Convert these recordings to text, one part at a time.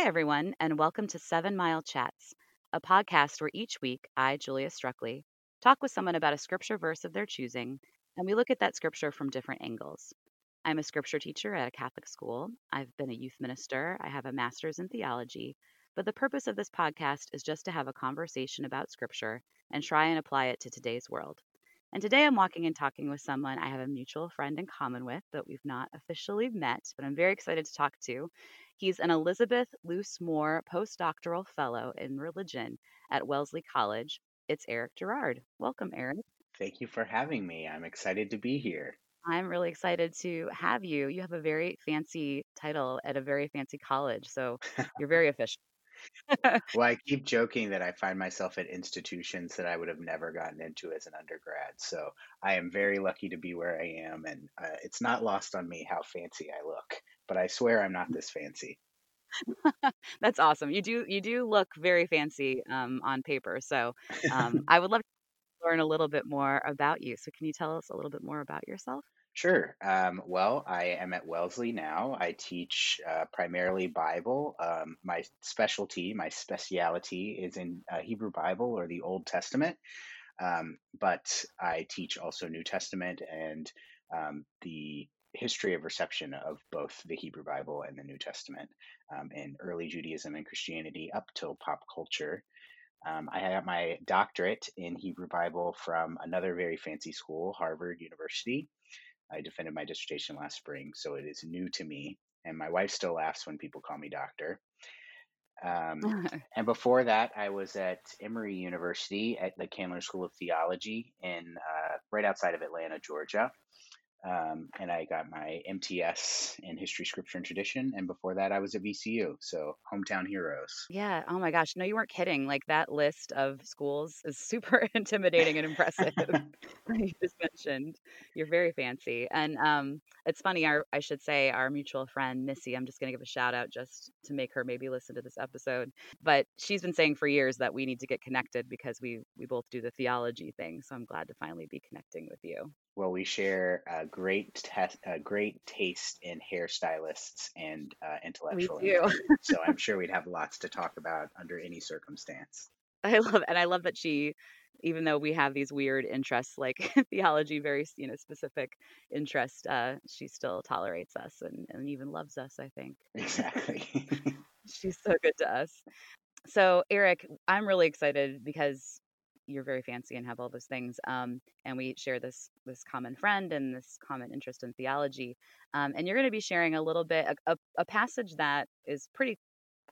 Hi, everyone, and welcome to Seven Mile Chats, a podcast where each week I, Julia Struckley, talk with someone about a scripture verse of their choosing, and we look at that scripture from different angles. I'm a scripture teacher at a Catholic school. I've been a youth minister. I have a master's in theology. But the purpose of this podcast is just to have a conversation about scripture and try and apply it to today's world. And today I'm walking and talking with someone I have a mutual friend in common with, but we've not officially met, but I'm very excited to talk to. He's an Elizabeth Luce Moore postdoctoral fellow in religion at Wellesley College. It's Eric Gerard. Welcome, Eric. Thank you for having me. I'm excited to be here. I'm really excited to have you. You have a very fancy title at a very fancy college, so you're very official. well, I keep joking that I find myself at institutions that I would have never gotten into as an undergrad. So I am very lucky to be where I am, and uh, it's not lost on me how fancy I look. But I swear I'm not this fancy. That's awesome. You do you do look very fancy um, on paper. So um, I would love to learn a little bit more about you. So can you tell us a little bit more about yourself? Sure. Um, well, I am at Wellesley now. I teach uh, primarily Bible. Um, my specialty, my speciality is in uh, Hebrew Bible or the Old Testament. Um, but I teach also New Testament and um, the history of reception of both the Hebrew Bible and the New Testament um, in early Judaism and Christianity up till pop culture. Um, I got my doctorate in Hebrew Bible from another very fancy school, Harvard University. I defended my dissertation last spring, so it is new to me. And my wife still laughs when people call me doctor. Um, and before that, I was at Emory University at the Candler School of Theology in uh, right outside of Atlanta, Georgia. Um, and I got my MTS in history, scripture, and tradition. And before that, I was at VCU. So hometown heroes. Yeah. Oh my gosh. No, you weren't kidding. Like that list of schools is super intimidating and impressive. you just mentioned you're very fancy. And um, it's funny. Our, I should say our mutual friend Missy. I'm just going to give a shout out just to make her maybe listen to this episode. But she's been saying for years that we need to get connected because we we both do the theology thing. So I'm glad to finally be connecting with you. Well, we share a great test, a great taste in hairstylists and uh, intellectual. We do. so I'm sure we'd have lots to talk about under any circumstance. I love, and I love that she, even though we have these weird interests like theology, very you know specific interest, uh, she still tolerates us and, and even loves us. I think exactly. She's so good to us. So Eric, I'm really excited because you're very fancy and have all those things. Um, and we share this this common friend and this common interest in theology. Um, and you're going to be sharing a little bit a, a, a, passage that is pretty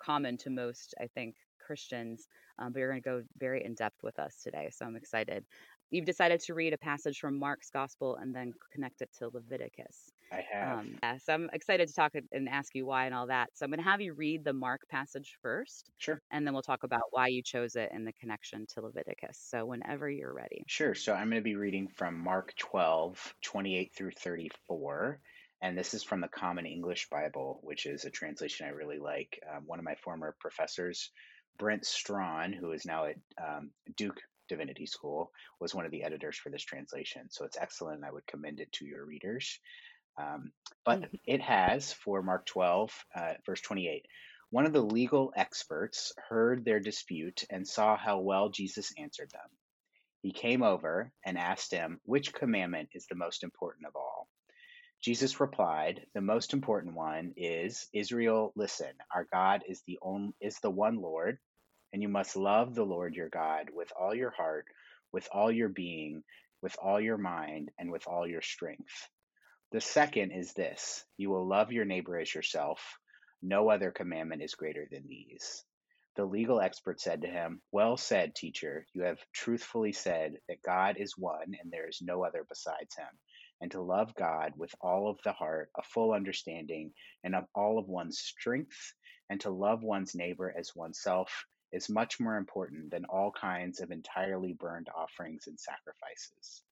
common to most, I think, Christians. Um, but you're going to go very in depth with us today, so I'm excited. You've decided to read a passage from Mark's Gospel and then connect it to Leviticus. I have. Um, yeah, so I'm excited to talk and ask you why and all that. So I'm going to have you read the Mark passage first. Sure. And then we'll talk about why you chose it and the connection to Leviticus. So whenever you're ready. Sure. So I'm going to be reading from Mark 12, 28 through 34. And this is from the Common English Bible, which is a translation I really like. Um, one of my former professors, Brent Strawn, who is now at um, Duke Divinity School, was one of the editors for this translation. So it's excellent. I would commend it to your readers. Um, but mm-hmm. it has, for Mark 12, uh, verse 28, one of the legal experts heard their dispute and saw how well Jesus answered them. He came over and asked him, Which commandment is the most important of all? Jesus replied, The most important one is Israel, listen, our God is the only, is the one Lord, and you must love the Lord your God with all your heart, with all your being, with all your mind, and with all your strength. The second is this you will love your neighbor as yourself. No other commandment is greater than these. The legal expert said to him, Well said, teacher. You have truthfully said that God is one and there is no other besides him, and to love God with all of the heart, a full understanding, and of all of one's strength, and to love one's neighbor as oneself is much more important than all kinds of entirely burned offerings and sacrifices.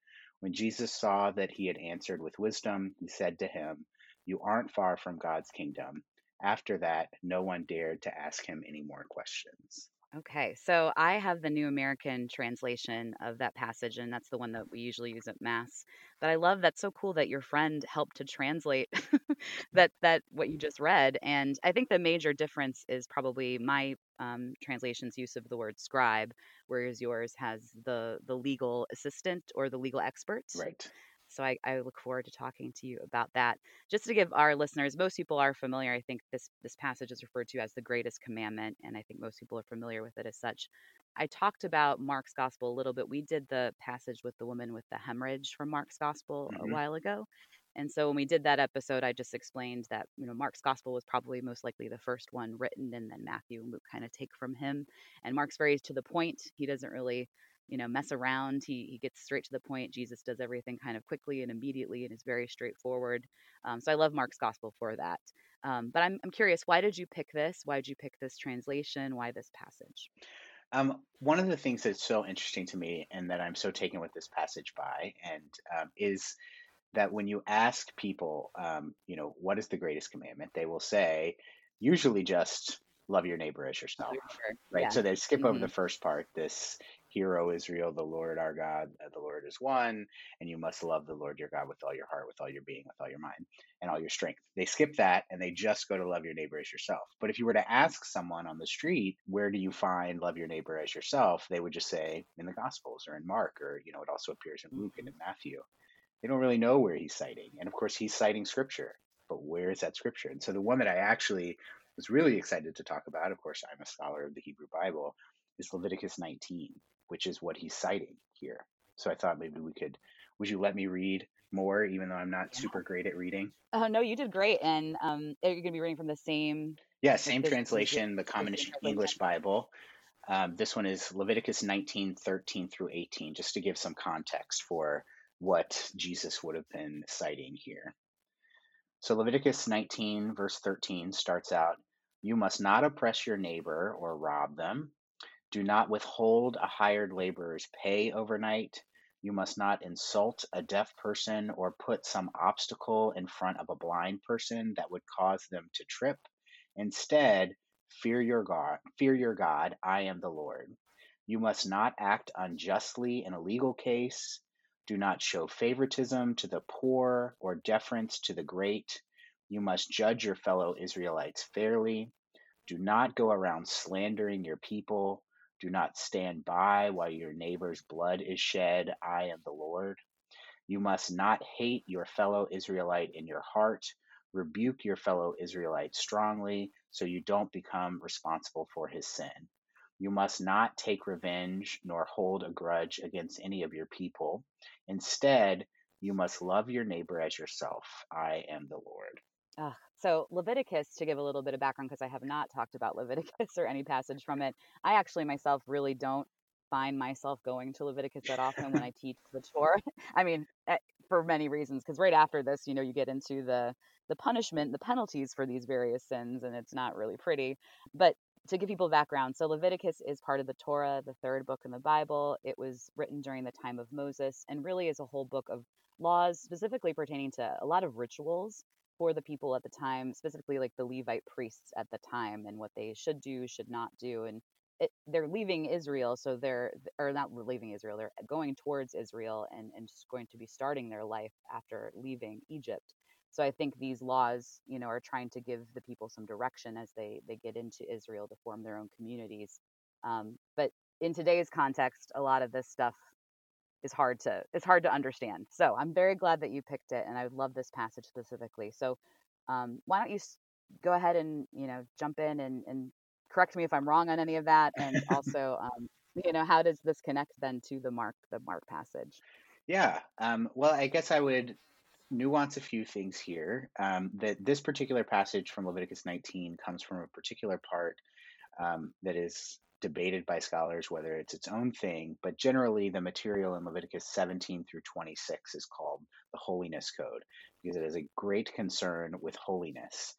When Jesus saw that he had answered with wisdom, he said to him, You aren't far from God's kingdom. After that, no one dared to ask him any more questions. Okay, so I have the New American translation of that passage, and that's the one that we usually use at Mass. But I love that's so cool that your friend helped to translate that that what you just read. And I think the major difference is probably my um, translation's use of the word scribe, whereas yours has the the legal assistant or the legal expert. Right. So I, I look forward to talking to you about that. Just to give our listeners, most people are familiar. I think this this passage is referred to as the greatest commandment, and I think most people are familiar with it as such. I talked about Mark's gospel a little bit. We did the passage with the woman with the hemorrhage from Mark's gospel a hmm while ago. And so when we did that episode, I just explained that, you know, Mark's gospel was probably most likely the first one written, and then Matthew and Luke kind of take from him. And Mark's very to the point. He doesn't really you know mess around he he gets straight to the point jesus does everything kind of quickly and immediately and is very straightforward um, so i love mark's gospel for that um, but I'm, I'm curious why did you pick this? Why did you pick this translation? Why this passage? Um, one of the things that's so interesting to me and that I'm so taken with this passage by, and um, is that when you ask people, um, you know, what is the greatest commandment, they will say, usually just love your neighbor as yourself, your right? yeah. So they skip over hmm the first part, this, Hear, O Israel, the Lord our God, the Lord is one, and you must love the Lord your God with all your heart, with all your being, with all your mind, and all your strength. They skip that and they just go to love your neighbor as yourself. But if you were to ask someone on the street, where do you find love your neighbor as yourself? They would just say in the Gospels or in Mark, or, you know, it also appears in Luke and in Matthew they don't really know where he's citing. And of course, he's citing scripture, but where is that scripture? And so the one that I actually was really excited to talk about, of course, I'm a scholar of the Hebrew Bible, is Leviticus 19, which is what he's citing here. So I thought maybe we could, would you let me read more, even though I'm not yeah super great at reading? oh no you did great and um you're going to be reading from the same Yeah, same this translation, the the Common English Bible. Um, this one is Leviticus 19 13 through 18, just to give some context for what Jesus would have been citing here. So Leviticus 19, verse 13 starts out You must not oppress your neighbor or rob them. Do not withhold a hired laborer's pay overnight. You must not insult a deaf person or put some obstacle in front of a blind person that would cause them to trip. Instead, fear your God, fear your God, I am the Lord. You must not act unjustly in a legal case. Do not show favoritism to the poor or deference to the great. You must judge your fellow Israelites fairly. Do not go around slandering your people. Do not stand by while your neighbor's blood is shed. I am the Lord. You must not hate your fellow Israelite in your heart. Rebuke your fellow Israelite strongly so you don't become responsible for his sin. You must not take revenge nor hold a grudge against any of your people. Instead, you must love your neighbor as yourself. I am the Lord. Ugh. So Leviticus, to give a little bit of background, because I have not talked about Leviticus or any passage from it, I actually myself really don't find myself going to Leviticus that often when I teach the Torah. I mean, eh, for many reasons, because right after this, you know, you get into the the punishment, the penalties for these various sins, and it's not really pretty. But to give people background, so Leviticus is part of the Torah, the third book in the Bible. It was written during the time of Moses, and really is a whole book of laws specifically pertaining to a lot of rituals for the people at the time, specifically like the Levite priests at the time and what they should do, should not do. And it, they're leaving Israel, so they're, or not leaving Israel, they're going towards Israel and, and just going to be starting their life after leaving Egypt. So I think these laws, you know, are trying to give the people some direction as they they get into Israel to form their own communities. Um, but in today's context, a lot of this stuff is hard to is hard to understand. So I'm very glad that you picked it, and I love this passage specifically. So um, why don't you go ahead and you know jump in and, and correct me if I'm wrong on any of that, and also um, you know how does this connect then to the Mark the Mark passage? Yeah. Um, well, I guess I would nuance a few things here. Um, that this particular passage from Leviticus 19 comes from a particular part um, that is debated by scholars whether it's its own thing, but generally the material in Leviticus 17 through 26 is called the Holiness Code because it has a great concern with holiness.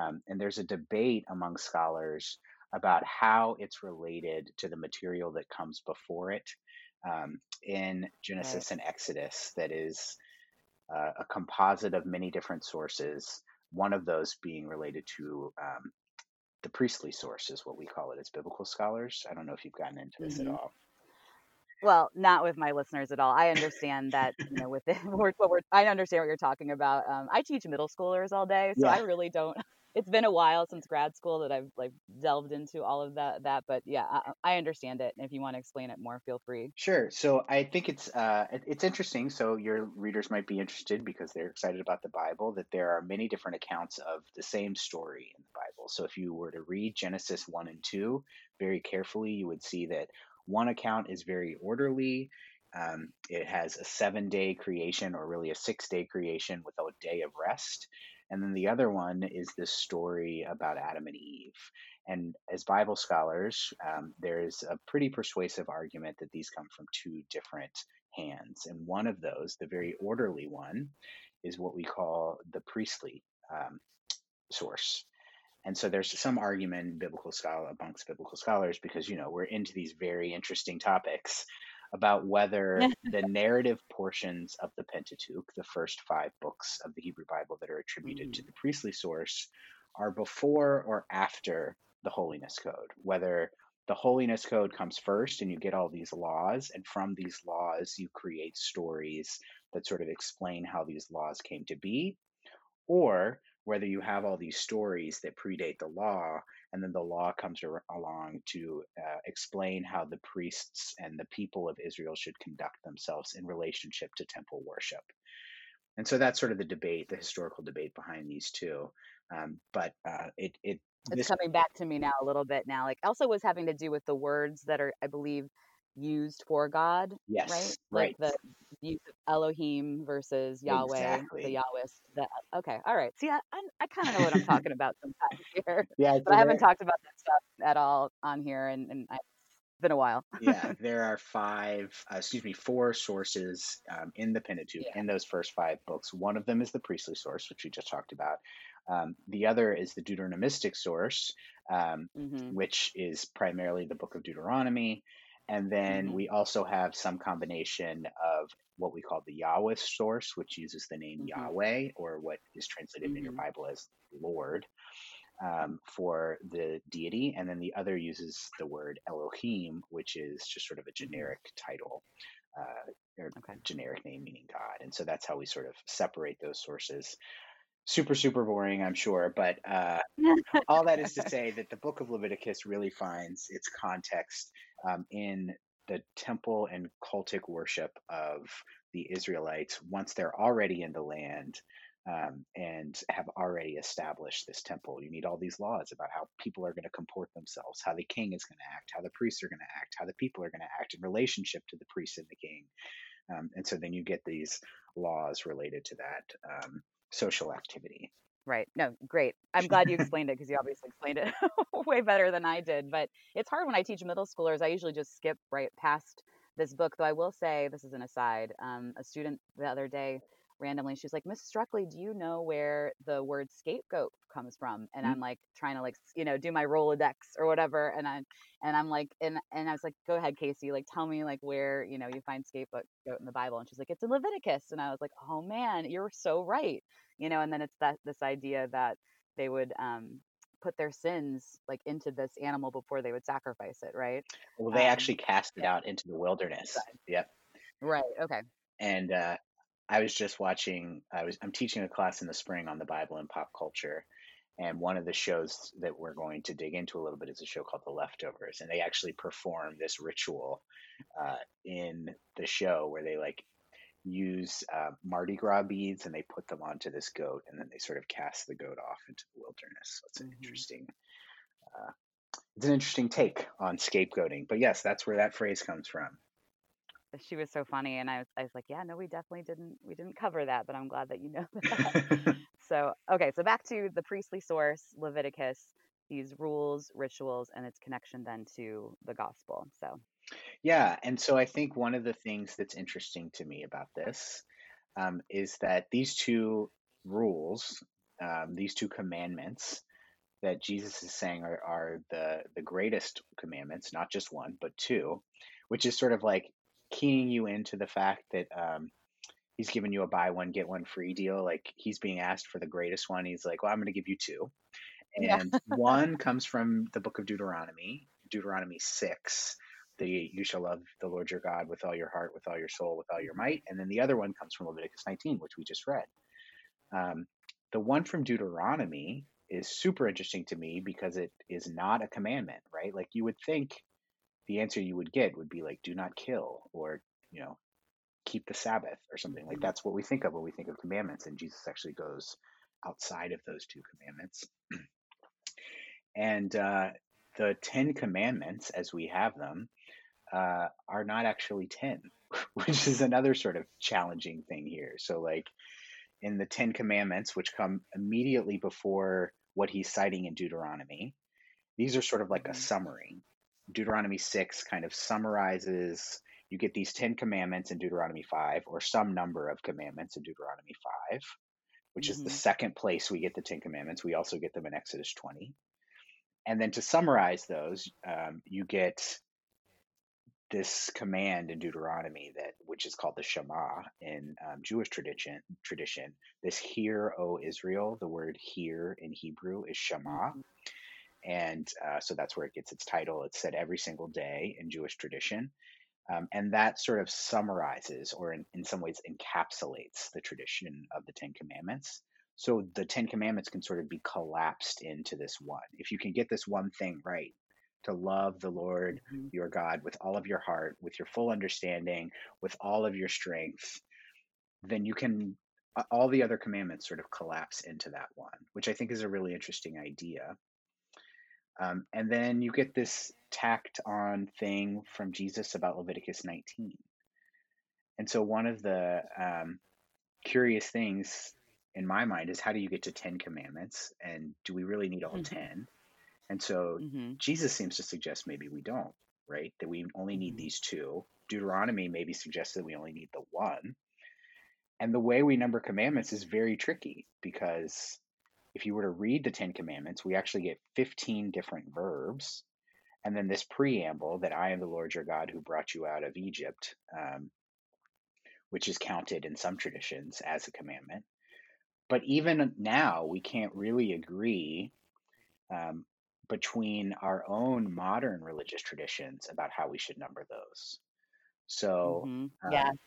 Um, and there's a debate among scholars about how it's related to the material that comes before it um, in Right. Genesis and Exodus, that is uh, a composite of many different sources, one of those being related to um, the priestly source is what we call it as biblical scholars. I don't know if you've gotten into this mm-hmm. at all. Well, not with my listeners at all. I understand that, you know, with the, what we're, I understand what you're talking about. Um, I teach middle schoolers all day, so yeah. I really don't it's been a while since grad school that I've like delved into all of that that but yeah I, I understand it and if you want to explain it more feel free. Sure so I think it's uh it's interesting so your readers might be interested because they're excited about the Bible that there are many different accounts of the same story in the Bible so if you were to read Genesis 1 and 2 very carefully you would see that one account is very orderly um, it has a seven day creation or really a six day creation with a day of rest and then the other one is this story about Adam and Eve. And as Bible scholars, um, there's a pretty persuasive argument that these come from two different hands. And one of those, the very orderly one, is what we call the priestly um, source. And so there's some argument biblical scholar amongst biblical scholars because you know we're into these very interesting topics about whether the narrative portions of the Pentateuch, the first five books of the Hebrew Bible that are attributed mm. to the priestly source, are before or after the Holiness Code, whether the Holiness Code comes first and you get all these laws, and from these laws, you create stories that sort of explain how these laws came to be, or whether you have all these stories that predate the law and then the law comes along to uh, explain how the priests and the people of Israel should conduct themselves in relationship to temple worship. And so that's sort of the debate, the historical debate behind these two. Um, but uh, it, it it's this... coming back to me now a little bit now. Like also was having to do with the words that are, I believe, used for God. Yes, right. Right. Like the use of Elohim versus Yahweh, exactly. the Yahwist. The, okay, all right. See, I, I, I kind of know what I'm talking about sometimes here. Yeah, but I haven't talked about that stuff at all on here, and, and I, it's been a while. yeah, there are five, uh, excuse me, four sources um, in the Pentateuch yeah. in those first five books. One of them is the priestly source, which we just talked about. Um, the other is the Deuteronomistic source, um, mm-hmm. which is primarily the book of Deuteronomy. And then mm-hmm. we also have some combination of what we call the Yahweh source, which uses the name mm-hmm. Yahweh, or what is translated mm-hmm. in your mm-hmm. Bible as Lord, um, for the deity. And then the other uses the word Elohim, which is just sort of a mm-hmm. generic title. Uh, or okay. generic name meaning God. And so that's how we sort of separate those sources super super boring i'm sure but uh, all that is to say that the book of leviticus really finds its context um, in the temple and cultic worship of the israelites once they're already in the land um, and have already established this temple you need all these laws about how people are going to comport themselves how the king is going to act how the priests are going to act how the people are going to act in relationship to the priest and the king um, and so then you get these laws related to that um, social activity. Right. No, great. I'm glad you explained it because you obviously explained it way better than I did. But it's hard when I teach middle schoolers. I usually just skip right past this book, though I will say, this is an aside. Um, a student the other day randomly, she's like, Miss Struckley, do you know where the word scapegoat comes from? And mm-hmm. I'm like trying to like, you know, do my Rolodex or whatever. And i'm and I'm like, and and I was like, go ahead, Casey, like tell me like where, you know, you find scapegoat in the Bible. And she's like, it's in Leviticus. And I was like, oh man, you're so right you know and then it's that this idea that they would um, put their sins like into this animal before they would sacrifice it right well they um, actually cast it yeah. out into the wilderness yep right okay and uh, i was just watching i was i'm teaching a class in the spring on the bible and pop culture and one of the shows that we're going to dig into a little bit is a show called The Leftovers, and they actually perform this ritual uh, in the show where they like use uh, Mardi Gras beads and they put them onto this goat, and then they sort of cast the goat off into the wilderness. So it's an mm-hmm. interesting, uh, it's an interesting take on scapegoating. But yes, that's where that phrase comes from. She was so funny, and I was, I was like, yeah, no, we definitely didn't, we didn't cover that, but I'm glad that you know that. so okay, so back to the priestly source, Leviticus, these rules, rituals, and its connection then to the gospel. So yeah, and so I think one of the things that's interesting to me about this um, is that these two rules, um, these two commandments that Jesus is saying are, are the the greatest commandments, not just one but two, which is sort of like keying you into the fact that um, he's giving you a buy one get one free deal. Like he's being asked for the greatest one, he's like, "Well, I'm going to give you two And yeah. one comes from the book of Deuteronomy, Deuteronomy 6. The you shall love the Lord your God with all your heart, with all your soul, with all your might. And then the other one comes from Leviticus 19, which we just read. Um, the one from Deuteronomy is super interesting to me because it is not a commandment, right? Like you would think the answer you would get would be like, do not kill or, you know, keep the Sabbath or something. Like mm-hmm. that's what we think of when we think of commandments. And Jesus actually goes outside of those two commandments. and uh, the Ten Commandments, as we have them, uh, are not actually 10, which is another sort of challenging thing here. So, like in the Ten Commandments, which come immediately before what he's citing in Deuteronomy, these are sort of like a mm-hmm. summary. Deuteronomy 6 kind of summarizes you get these 10 commandments in Deuteronomy 5, or some number of commandments in Deuteronomy 5, which mm-hmm. is the mm-hmm. second place we get the 10 commandments. We also get them in Exodus 20. And then to summarize those, um, you get this command in Deuteronomy that which is called the Shema in um, Jewish tradition. Tradition. This "Hear, O Israel." The word "hear" in Hebrew is Shema, mm-hmm. And uh, so that's where it gets its title. It's said every single day in Jewish tradition, um, and that sort of summarizes, or in, in some ways encapsulates, the tradition of the Ten Commandments. So the Ten Commandments can sort of be collapsed into this one. If you can get this one thing right, to love the Lord mm-hmm. your God with all of your heart, with your full understanding, with all of your strength, then you can, all the other commandments sort of collapse into that one, which I think is a really interesting idea. Um, and then you get this tacked on thing from Jesus about Leviticus 19. And so, one of the um, curious things in my mind is how do you get to 10 commandments? And do we really need all mm-hmm. 10? And so, mm-hmm. Jesus seems to suggest maybe we don't, right? That we only need mm-hmm. these two. Deuteronomy maybe suggests that we only need the one. And the way we number commandments is very tricky because if you were to read the Ten Commandments, we actually get 15 different verbs. And then this preamble that I am the Lord your God who brought you out of Egypt, um, which is counted in some traditions as a commandment. But even now, we can't really agree um, between our own modern religious traditions about how we should number those. So, mm-hmm. yeah. Um,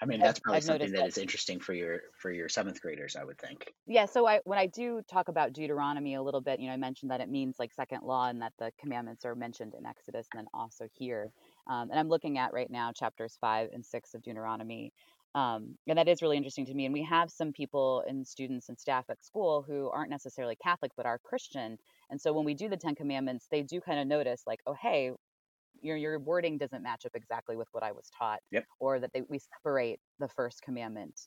I mean, that's probably I've something that, that is interesting for your for your seventh graders, I would think. Yeah. So I when I do talk about Deuteronomy a little bit, you know, I mentioned that it means like second law and that the commandments are mentioned in Exodus and then also here. Um, and I'm looking at right now chapters five and six of Deuteronomy. Um, and that is really interesting to me. And we have some people and students and staff at school who aren't necessarily Catholic but are Christian. And so when we do the Ten Commandments, they do kind of notice, like, oh, hey, your your wording doesn't match up exactly with what I was taught, yep. or that they, we separate the first commandment.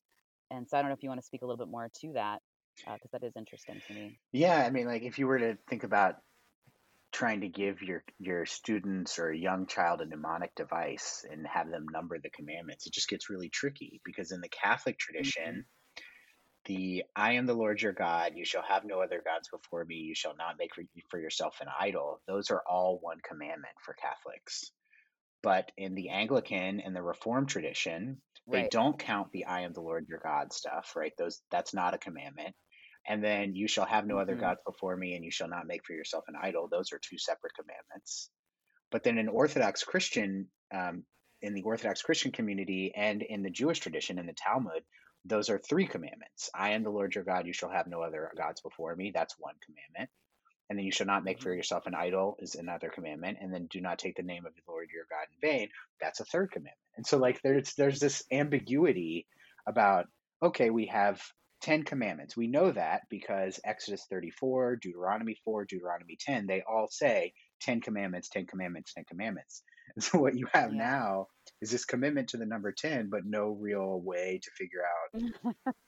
And so I don't know if you want to speak a little bit more to that because uh, that is interesting to me. Yeah, I mean, like if you were to think about trying to give your your students or a young child a mnemonic device and have them number the commandments, it just gets really tricky because in the Catholic tradition. Mm-hmm the I am the Lord your God, you shall have no other gods before me, you shall not make for, yourself an idol, those are all one commandment for Catholics. But in the Anglican and the Reformed tradition, they don't count the I am the Lord your God stuff, right? Those that's not a commandment. And then you shall have no mm-hmm. other gods before me, and you shall not make for yourself an idol. Those are two separate commandments. But then in Orthodox Christian, um, in the Orthodox Christian community and in the Jewish tradition, in the Talmud, those are three commandments. I am the Lord your God. You shall have no other gods before me. That's one commandment. And then you shall not make for mm-hmm. yourself an idol is another commandment. And then do not take the name of the Lord your God in vain. That's a third commandment. And so like there's there's this ambiguity about okay, we have 10 commandments. We know that because Exodus 34, Deuteronomy 4, Deuteronomy 10, they all say 10 commandments, 10 commandments, 10 commandments. And so what you have yeah. now is this commitment to the number 10, but no real way to figure out,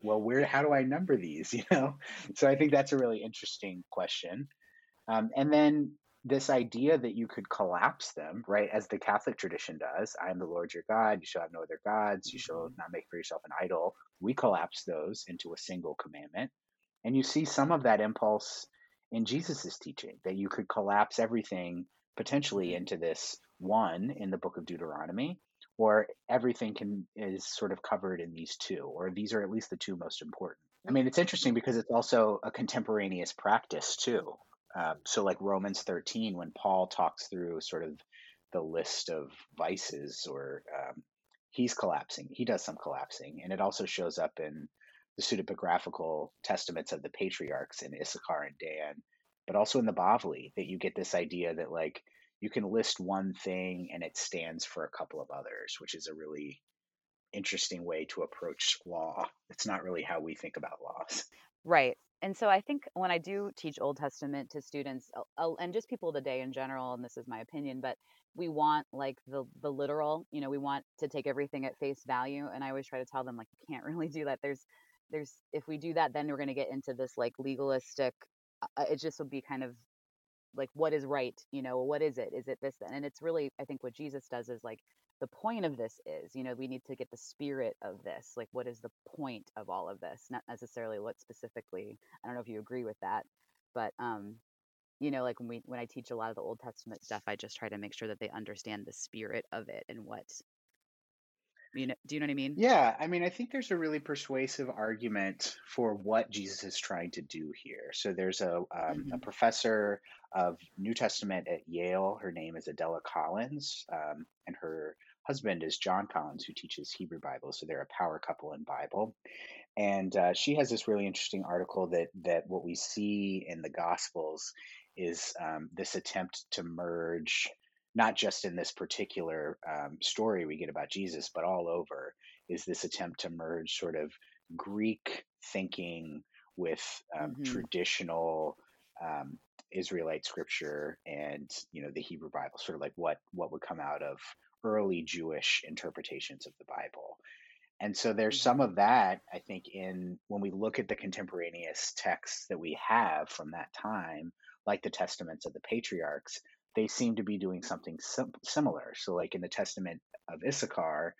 well, where, how do I number these? You know? So I think that's a really interesting question. Um, and then this idea that you could collapse them, right, as the Catholic tradition does I am the Lord your God, you shall have no other gods, you shall mm-hmm. not make for yourself an idol. We collapse those into a single commandment. And you see some of that impulse in Jesus' teaching that you could collapse everything potentially mm-hmm. into this one in the book of Deuteronomy, or everything can is sort of covered in these two, or these are at least the two most important. I mean, it's interesting because it's also a contemporaneous practice too. Um, so, like Romans 13, when Paul talks through sort of the list of vices, or um, he's collapsing, he does some collapsing, and it also shows up in the pseudepigraphical testaments of the patriarchs in Issachar and Dan, but also in the Bavli, that you get this idea that like you can list one thing and it stands for a couple of others, which is a really interesting way to approach law. It's not really how we think about laws. Right. And so I think when I do teach Old Testament to students and just people today in general, and this is my opinion, but we want like the the literal, you know, we want to take everything at face value. And I always try to tell them like you can't really do that. There's there's if we do that, then we're going to get into this like legalistic. Uh, it just would be kind of like what is right, you know, what is it? Is it this? then? And it's really I think what Jesus does is like the point of this is you know we need to get the spirit of this like what is the point of all of this not necessarily what specifically i don't know if you agree with that but um you know like when we when i teach a lot of the old testament stuff i just try to make sure that they understand the spirit of it and what you know do you know what i mean yeah i mean i think there's a really persuasive argument for what jesus is trying to do here so there's a um, mm-hmm. a professor of new testament at yale her name is adela collins um, and her husband is John Collins, who teaches Hebrew Bible. So they're a power couple in Bible. And uh, she has this really interesting article that that what we see in the Gospels is um, this attempt to merge, not just in this particular um, story we get about Jesus, but all over, is this attempt to merge sort of Greek thinking with um, mm-hmm. traditional um, Israelite scripture and you know the Hebrew Bible, sort of like what what would come out of early Jewish interpretations of the Bible. And so there's some mm-hmm. of that, I think, in when we look at the contemporaneous texts that we have from that time, like the testaments of the patriarchs, they seem to be doing something sim- similar. So, like in the testament of Issachar,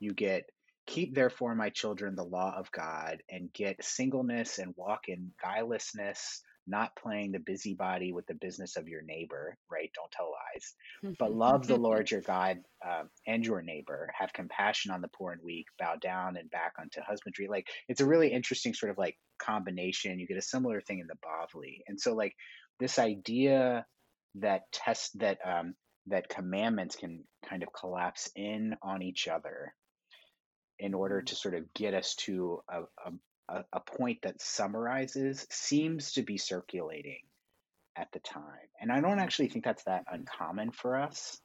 you get, Keep therefore, my children, the law of God, and get singleness and walk in guilelessness, not playing the busybody with the business of your neighbor, right? Don't tell lies. But love the Lord your God um, and your neighbor. Have compassion on the poor and weak. Bow down and back unto husbandry. Like it's a really interesting sort of like combination. You get a similar thing in the Bavli, and so like this idea that test that um, that commandments can kind of collapse in on each other in order mm-hmm. to sort of get us to a, a, a, a point that summarizes seems to be circulating at the time. And I don't actually think that's that uncommon for us.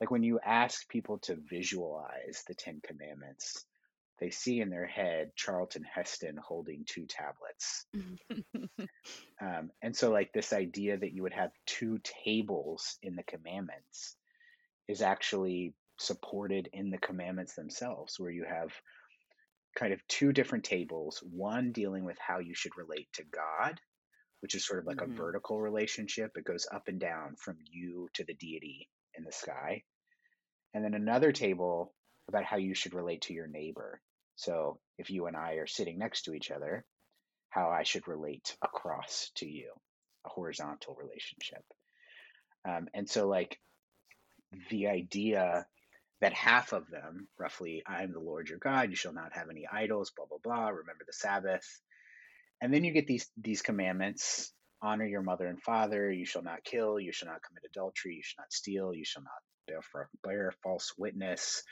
Like when you ask people to visualize the Ten Commandments, they see in their head Charlton Heston holding two tablets. um, and so, like, this idea that you would have two tables in the commandments is actually supported in the commandments themselves, where you have kind of two different tables one dealing with how you should relate to God, which is sort of like mm-hmm. a vertical relationship, it goes up and down from you to the deity in the sky. And then another table about how you should relate to your neighbor. So if you and I are sitting next to each other, how I should relate across to you, a horizontal relationship. Um, and so, like, the idea that half of them, roughly, I am the Lord your God, you shall not have any idols, blah, blah, blah, remember the Sabbath. And then you get these these commandments honor your mother and father, you shall not kill, you shall not commit adultery, you shall not steal, you shall not bear, bear false witness,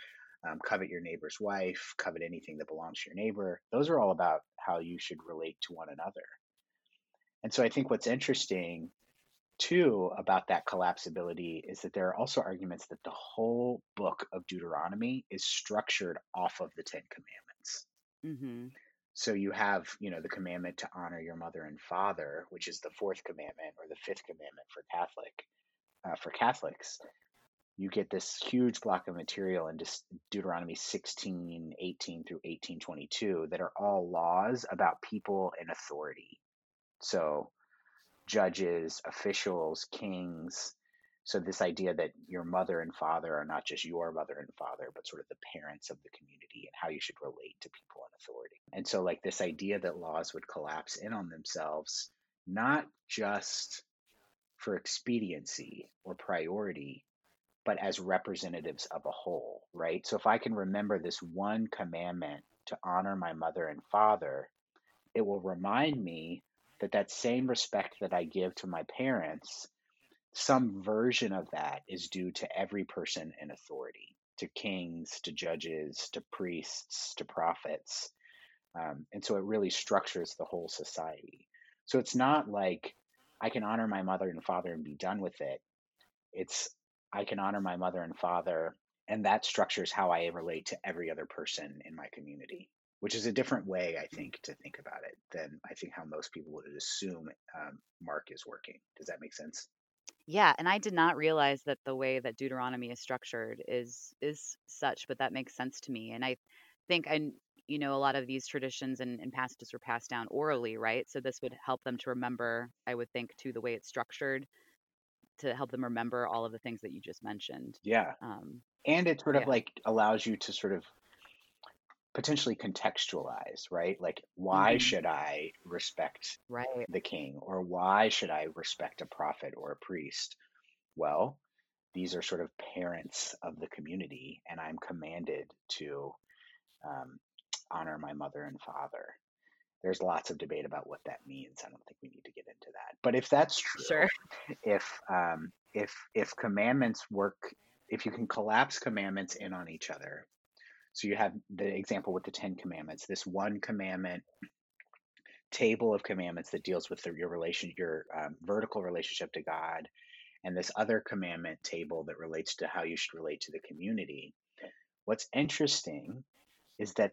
um, covet your neighbor's wife, covet anything that belongs to your neighbor. Those are all about how you should relate to one another. And so I think what's interesting too about that collapsibility is that there are also arguments that the whole book of Deuteronomy is structured off of the Ten Commandments. Mm-hmm. So you have, you know, the commandment to honor your mother and father, which is the fourth commandment or the fifth commandment for Catholic, uh, for Catholics. You get this huge block of material in Deuteronomy 16, 18 through 1822 that are all laws about people and authority. So judges, officials, kings. So, this idea that your mother and father are not just your mother and father, but sort of the parents of the community and how you should relate to people in authority. And so, like, this idea that laws would collapse in on themselves, not just for expediency or priority, but as representatives of a whole, right? So, if I can remember this one commandment to honor my mother and father, it will remind me that that same respect that I give to my parents, some version of that is due to every person in authority, to kings, to judges, to priests, to prophets. Um, and so it really structures the whole society. So it's not like I can honor my mother and father and be done with it. It's I can honor my mother and father, and that structures how I relate to every other person in my community, which is a different way, I think, to think about it than I think how most people would assume um, Mark is working. Does that make sense? Yeah, and I did not realize that the way that Deuteronomy is structured is is such, but that makes sense to me. And I think I, you know, a lot of these traditions and, and passages were passed down orally, right? So this would help them to remember, I would think, to the way it's structured to help them remember all of the things that you just mentioned. Yeah. Um, and it sort of yeah. like allows you to sort of potentially contextualize, right? Like, why Mhm. should I respect Right. the king or why should I respect a prophet or a priest? Well, these are sort of parents of the community, and I'm commanded to um, honor my mother and father. There's lots of debate about what that means. I don't think we need to get into that. But if that's true, Sure. if um, if if commandments work, if you can collapse commandments in on each other, so you have the example with the Ten Commandments, this one commandment table of commandments that deals with the, your relation, your um, vertical relationship to God, and this other commandment table that relates to how you should relate to the community. What's interesting is that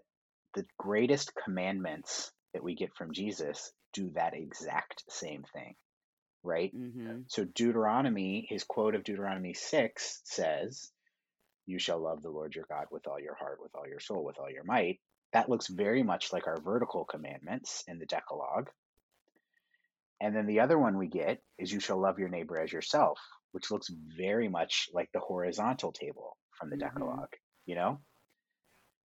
the greatest commandments that we get from Jesus do that exact same thing, right? hmm So Deuteronomy, his quote of Deuteronomy 6 says, You shall love the Lord your God with all your heart, with all your soul, with all your might. That looks very much like our vertical commandments in the Decalogue. And then the other one we get is, You shall love your neighbor as yourself, which looks very much like the horizontal table from the Mhm. Decalogue, you know?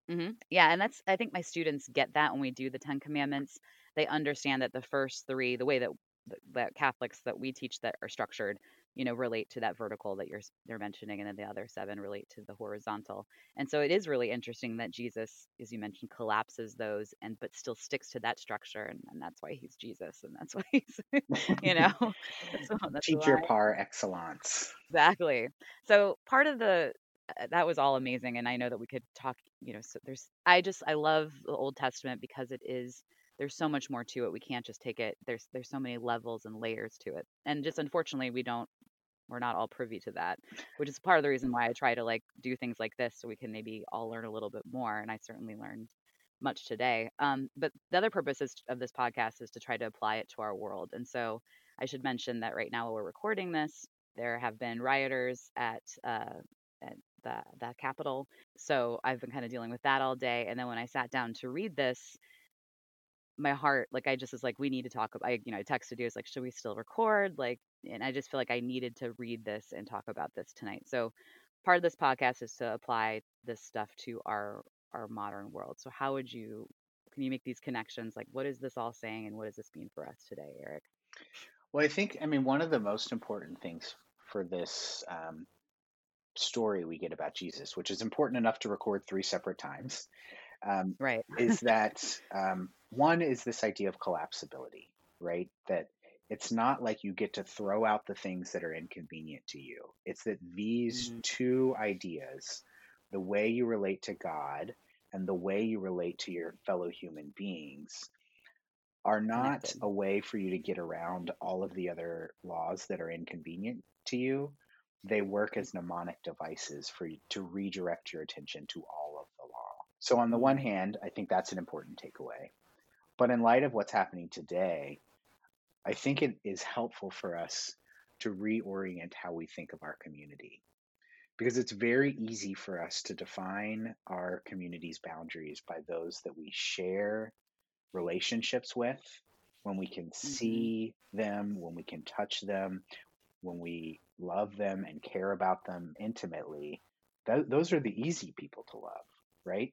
Hmm Yeah, and that's I think my students get that when we do the Ten Commandments. They understand that the first three, the way that that Catholics that we teach that are structured, you know, relate to that vertical that you're they're mentioning, and then the other seven relate to the horizontal. And so it is really interesting that Jesus, as you mentioned, collapses those and but still sticks to that structure, and, and that's why he's Jesus, and that's why he's, you know, that's, that's Teacher why par excellence. Exactly. So part of the that was all amazing, and I know that we could talk. You know, so there's I just I love the Old Testament because it is there's so much more to it. We can't just take it. There's there's so many levels and layers to it, and just unfortunately we don't we're not all privy to that, which is part of the reason why I try to like do things like this so we can maybe all learn a little bit more. And I certainly learned much today. Um, but the other purpose is, of this podcast is to try to apply it to our world. And so I should mention that right now while we're recording this, there have been rioters at uh, at the the Capitol. So I've been kind of dealing with that all day. And then when I sat down to read this, my heart, like I just was like, we need to talk about. I, you know, I texted you. I was like, should we still record? Like, and I just feel like I needed to read this and talk about this tonight. So part of this podcast is to apply this stuff to our our modern world. So how would you? Can you make these connections? Like, what is this all saying, and what does this mean for us today, Eric? Well, I think, I mean, one of the most important things for this um, story we get about Jesus, which is important enough to record three separate times, um, Right. is that um, one is this idea of collapsibility, right? That it's not like you get to throw out the things that are inconvenient to you. It's that these Mhm. two ideas, the way you relate to God and the way you relate to your fellow human beings, are not a way for you to get around all of the other laws that are inconvenient to you. They work as mnemonic devices for you to redirect your attention to all of the law. So, on the one hand, I think that's an important takeaway. But in light of what's happening today, I think it is helpful for us to reorient how we think of our community. Because it's very easy for us to define our community's boundaries by those that we share relationships with, when we can Mhm. see them, when we can touch them, when we love them and care about them intimately. Th- those are the easy people to love, right?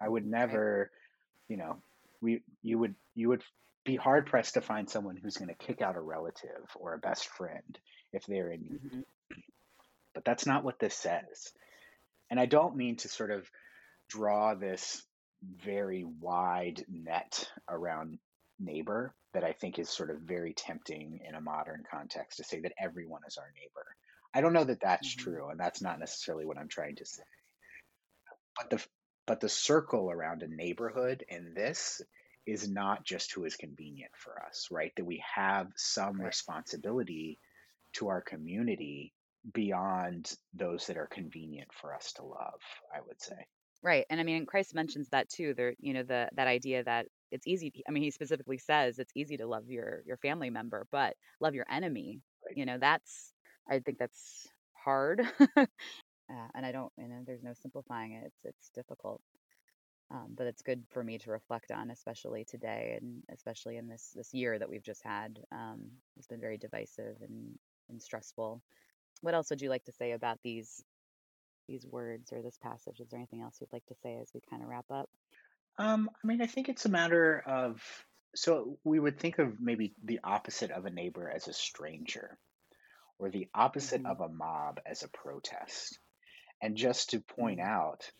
I would never, you know, we you would you would be hard pressed to find someone who's going to kick out a relative or a best friend if they're in need. Mhm. But that's not what this says. And I don't mean to sort of draw this very wide net around neighbor that I think is sort of very tempting in a modern context to say that everyone is our neighbor. I don't know that that's hmm true, and that's not necessarily what I'm trying to say. But the but the circle around a neighborhood in this is not just who is convenient for us, right? That we have some Right. responsibility to our community beyond those that are convenient for us to love, I would say. Right. And I mean, Christ mentions that too. There, you know, the that idea that it's easy. I mean, he specifically says it's easy to love your your family member, but love your enemy. Right. You know, that's I think that's hard. uh, and I don't, you know, there's no simplifying it. It's it's difficult. Um, but it's good for me to reflect on, especially today, and especially in this this year that we've just had. Um, it's been very divisive and and stressful. What else would you like to say about these these words or this passage? Is there anything else you'd like to say as we kind of wrap up? Um, I mean, I think it's a matter of so we would think of maybe the opposite of a neighbor as a stranger, or the opposite hmm of a mob as a protest. And just to point mm out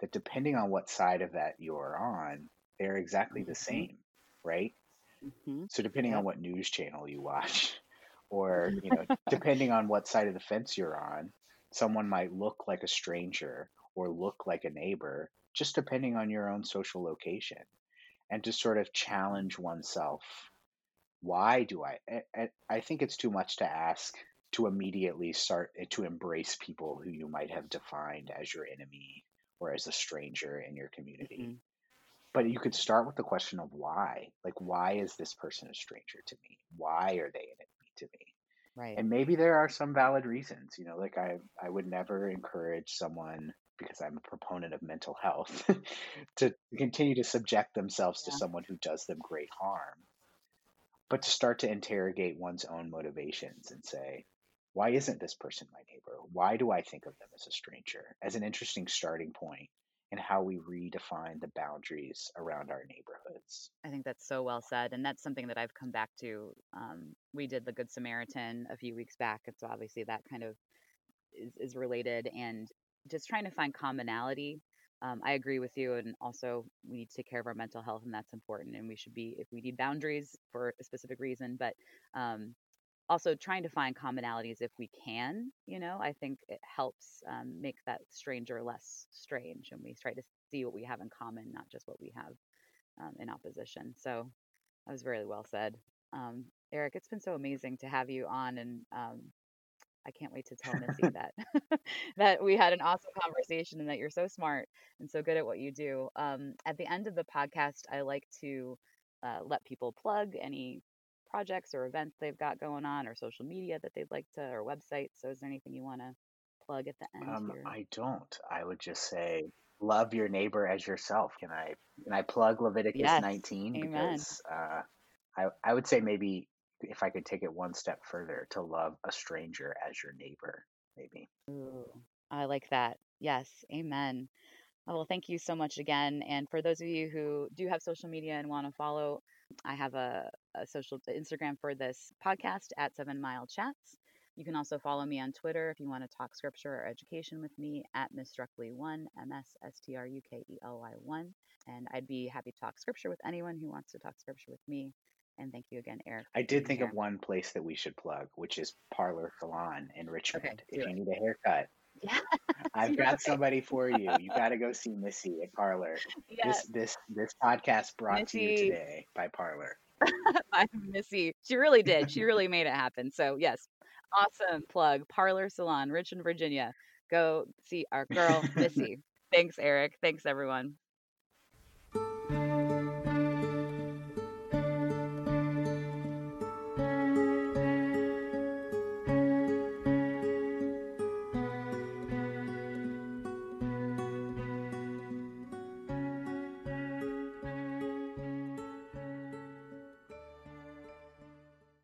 that depending on what side of that you're on, they're exactly the hmm same, right? hmm So depending on what news channel you watch, or you know, depending on what side of the fence you're on, someone might look like a stranger or look like a neighbor, just depending on your own social location. And to sort of challenge oneself, why do I? I, think it's too much to ask to immediately start eh, to embrace people who you might have defined as your enemy or as a stranger in your community hmm but you could start with the question of why. Like, why is this person a stranger to me? Why are they an enemy to me? Right. And maybe there are some valid reasons. You know, like I, I would never encourage someone because I'm a proponent of mental health to continue to subject themselves to someone who does them great harm, but to start to interrogate one's own motivations and say, why isn't this person my neighbor? Why do I think of them as a stranger? As an interesting starting point in how we redefine the boundaries around our neighborhoods. I think that's so well said, and that's something that I've come back to. Um, we did the Good Samaritan a few weeks back, and so obviously that kind of is, is related, and just trying to find commonality. Um, I agree with you, and also we need to take care of our mental health, and that's important. And we should be, if we need boundaries for a specific reason, but um, also trying to find commonalities if we can you know i think it helps um, make that stranger less strange and we try to see what we have in common not just what we have um, in opposition so that was really well said um, eric it's been so amazing to have you on and um, i can't wait to tell missy that that we had an awesome conversation and that you're so smart and so good at what you do um, at the end of the podcast i like to uh, let people plug any projects or events they've got going on or social media that they'd like to or websites. So is there anything you want to plug at the end Um? I don't. I would just say love your neighbor as yourself. Can I can I plug Leviticus Yes. 19 Amen. because uh, I I would say maybe if I could take it one step further to love a stranger as your neighbor, maybe. Ooh, I like that. Yes. Amen. Oh, Well, thank you so much again. And for those of you who do have social media and want to follow, I have a, a social Instagram for this podcast at Seven Mile Chats. You can also follow me on Twitter if you want to talk scripture or education with me at Miss Strukely1, M S S T R U K E L Y 1. And I'd be happy to talk scripture with anyone who wants to talk scripture with me. And thank you again, Eric, I did think of one place that we should plug, which is Parlor Salon in Richmond. do If you need a haircut, yeah. I've got somebody for you. You got to go see Missy at Parlor. Yes, This this this podcast brought to you today by Parlor. by Missy. She really did. She really made it happen. So yes, awesome plug. Parlor Salon, Richmond, Virginia. Go see our girl Missy. Thanks, Eric. Thanks, everyone.